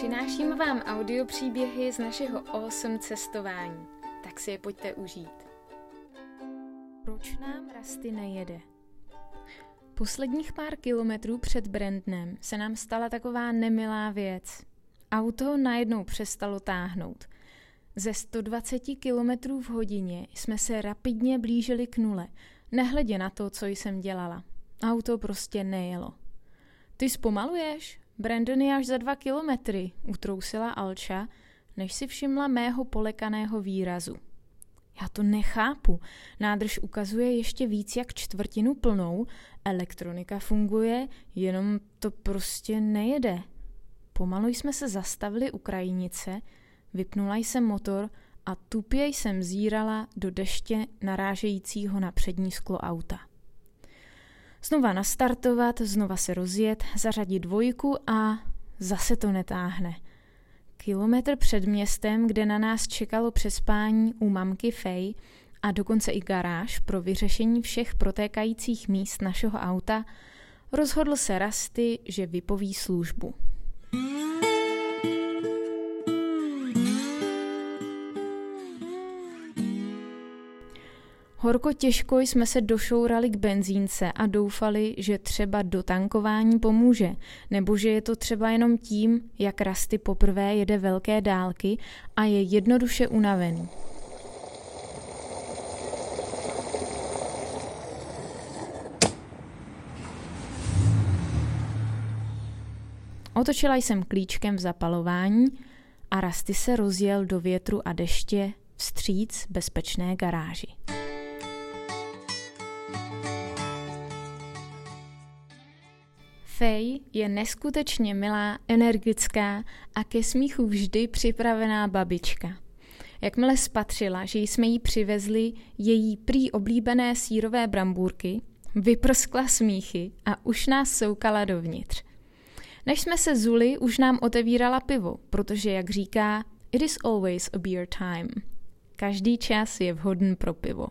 Přináším vám audio příběhy z našeho awesome cestování. Tak si je pojďte užít. Proč nám Rasty nejede? Posledních pár kilometrů před Brandnem se nám stala taková nemilá věc. Auto najednou přestalo táhnout. Ze 120 km v hodině jsme se rapidně blížili k nule, nehledě na to, co jsem dělala. Auto prostě nejelo. Ty zpomaluješ? Brandon je až za dva kilometry, utrousila Alča, než si všimla mého polekaného výrazu. Já to nechápu. Nádrž ukazuje ještě víc jak čtvrtinu plnou, elektronika funguje, jenom to prostě nejede. Pomalu jsme se zastavili u krajinice, vypnula jsem motor a tupě jsem zírala do deště narážejícího na přední sklo auta. Znova nastartovat, znova se rozjet, zařadit dvojku a zase to netáhne. Kilometr před městem, kde na nás čekalo přespání u mamky Fej a dokonce i garáž pro vyřešení všech protékajících míst našeho auta, rozhodl se Rasty, že vypoví službu. Horko těžko jsme se došourali k benzínce a doufali, že třeba do tankování pomůže, nebo že je to třeba jenom tím, jak Rasty poprvé jede velké dálky a je jednoduše unavený. Otočila jsem klíčkem v zapalování a Rasty se rozjel do větru a deště vstříc bezpečné garáži. Fej je neskutečně milá, energická a ke smíchu vždy připravená babička. Jakmile spatřila, že jsme jí přivezli její prý oblíbené sírové brambůrky, vyprskla smíchy a už nás soukala dovnitř. Než jsme se zuli, už nám otevírala pivo, protože, jak říká, it is always a beer time. Každý čas je vhodný pro pivo.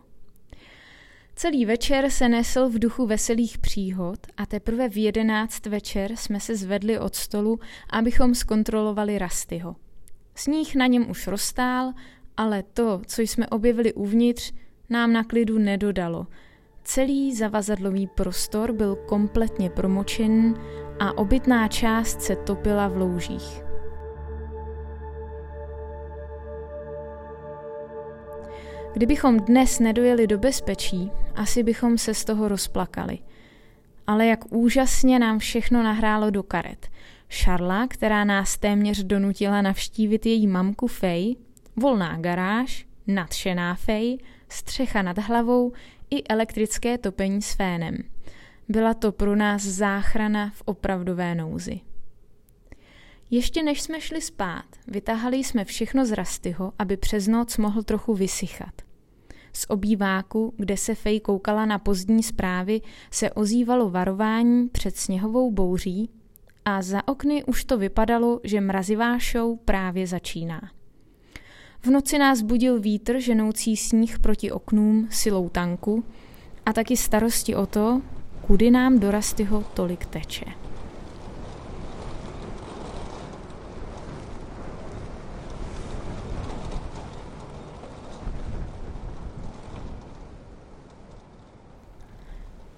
Celý večer se nesl v duchu veselých příhod a teprve v jedenáct večer jsme se zvedli od stolu, abychom zkontrolovali Rastyho. Sníh na něm už roztál, ale to, co jsme objevili uvnitř, nám na klidu nedodalo. Celý zavazadlový prostor byl kompletně promočen a obytná část se topila v loužích. Kdybychom dnes nedojeli do bezpečí, asi bychom se z toho rozplakali. Ale jak úžasně nám všechno nahrálo do karet. Šarla, která nás téměř donutila navštívit její mamku Fej, volná garáž, nadšená Fej, střecha nad hlavou i elektrické topení s fénem. Byla to pro nás záchrana v opravdové nouzi. Ještě než jsme šli spát, vytáhali jsme všechno z Rastyho, aby přes noc mohl trochu vysychat. Z obýváku, kde se Fej koukala na pozdní zprávy, se ozývalo varování před sněhovou bouří a za okny už to vypadalo, že mrazivá show právě začíná. V noci nás budil vítr ženoucí sníh proti oknům silou tanku a taky starosti o to, kudy nám do Rastyho tolik teče.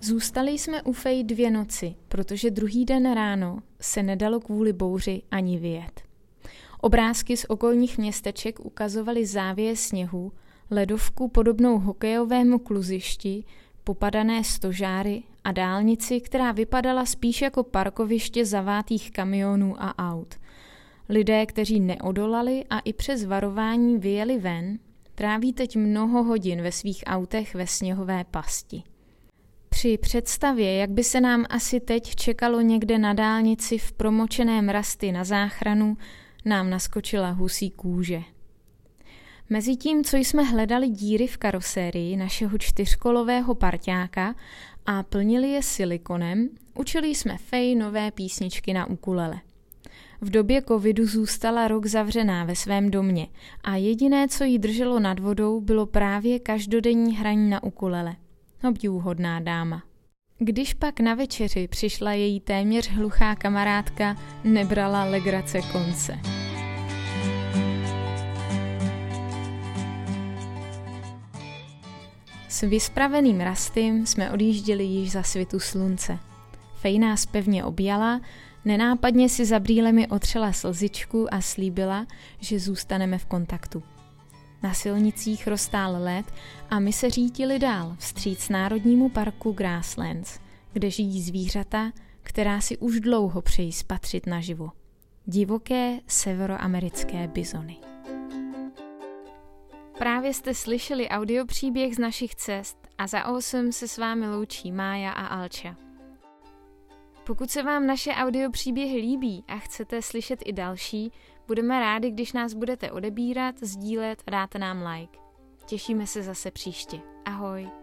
Zůstali jsme u Fej dvě noci, protože druhý den ráno se nedalo kvůli bouři ani vyjet. Obrázky z okolních městeček ukazovaly závěje sněhu, ledovku podobnou hokejovému kluzišti, popadané stožáry a dálnici, která vypadala spíš jako parkoviště zavátých kamionů a aut. Lidé, kteří neodolali a i přes varování vyjeli ven, tráví teď mnoho hodin ve svých autech ve sněhové pasti. Při představě, jak by se nám asi teď čekalo někde na dálnici v promočeném rasty na záchranu, nám naskočila husí kůže. Mezitím, co jsme hledali díry v karosérii našeho čtyřkolového parťáka a plnili je silikonem, učili jsme Fej nové písničky na ukulele. V době covidu zůstala rok zavřená ve svém domě a jediné, co jí drželo nad vodou, bylo právě každodenní hraní na ukulele. Obdivuhodná dáma. Když pak na večeři přišla její téměř hluchá kamarádka, nebrala legrace konce. S vyspraveným rastym jsme odjížděli již za svitu slunce. Fej nás pevně objala, nenápadně si za brýlemi otřela slzičku a slíbila, že zůstaneme v kontaktu. Na silnicích roztál led a my se řítili dál vstříc Národnímu parku Grasslands, kde žijí zvířata, která si už dlouho přejí spatřit naživo. Divoké severoamerické bizony. Právě jste slyšeli audiopříběh z našich cest a za 8 se s vámi loučí Mája a Alča. Pokud se vám naše audiopříběhy líbí a chcete slyšet i další, budeme rádi, když nás budete odebírat, sdílet a dáte nám like. Těšíme se zase příště. Ahoj!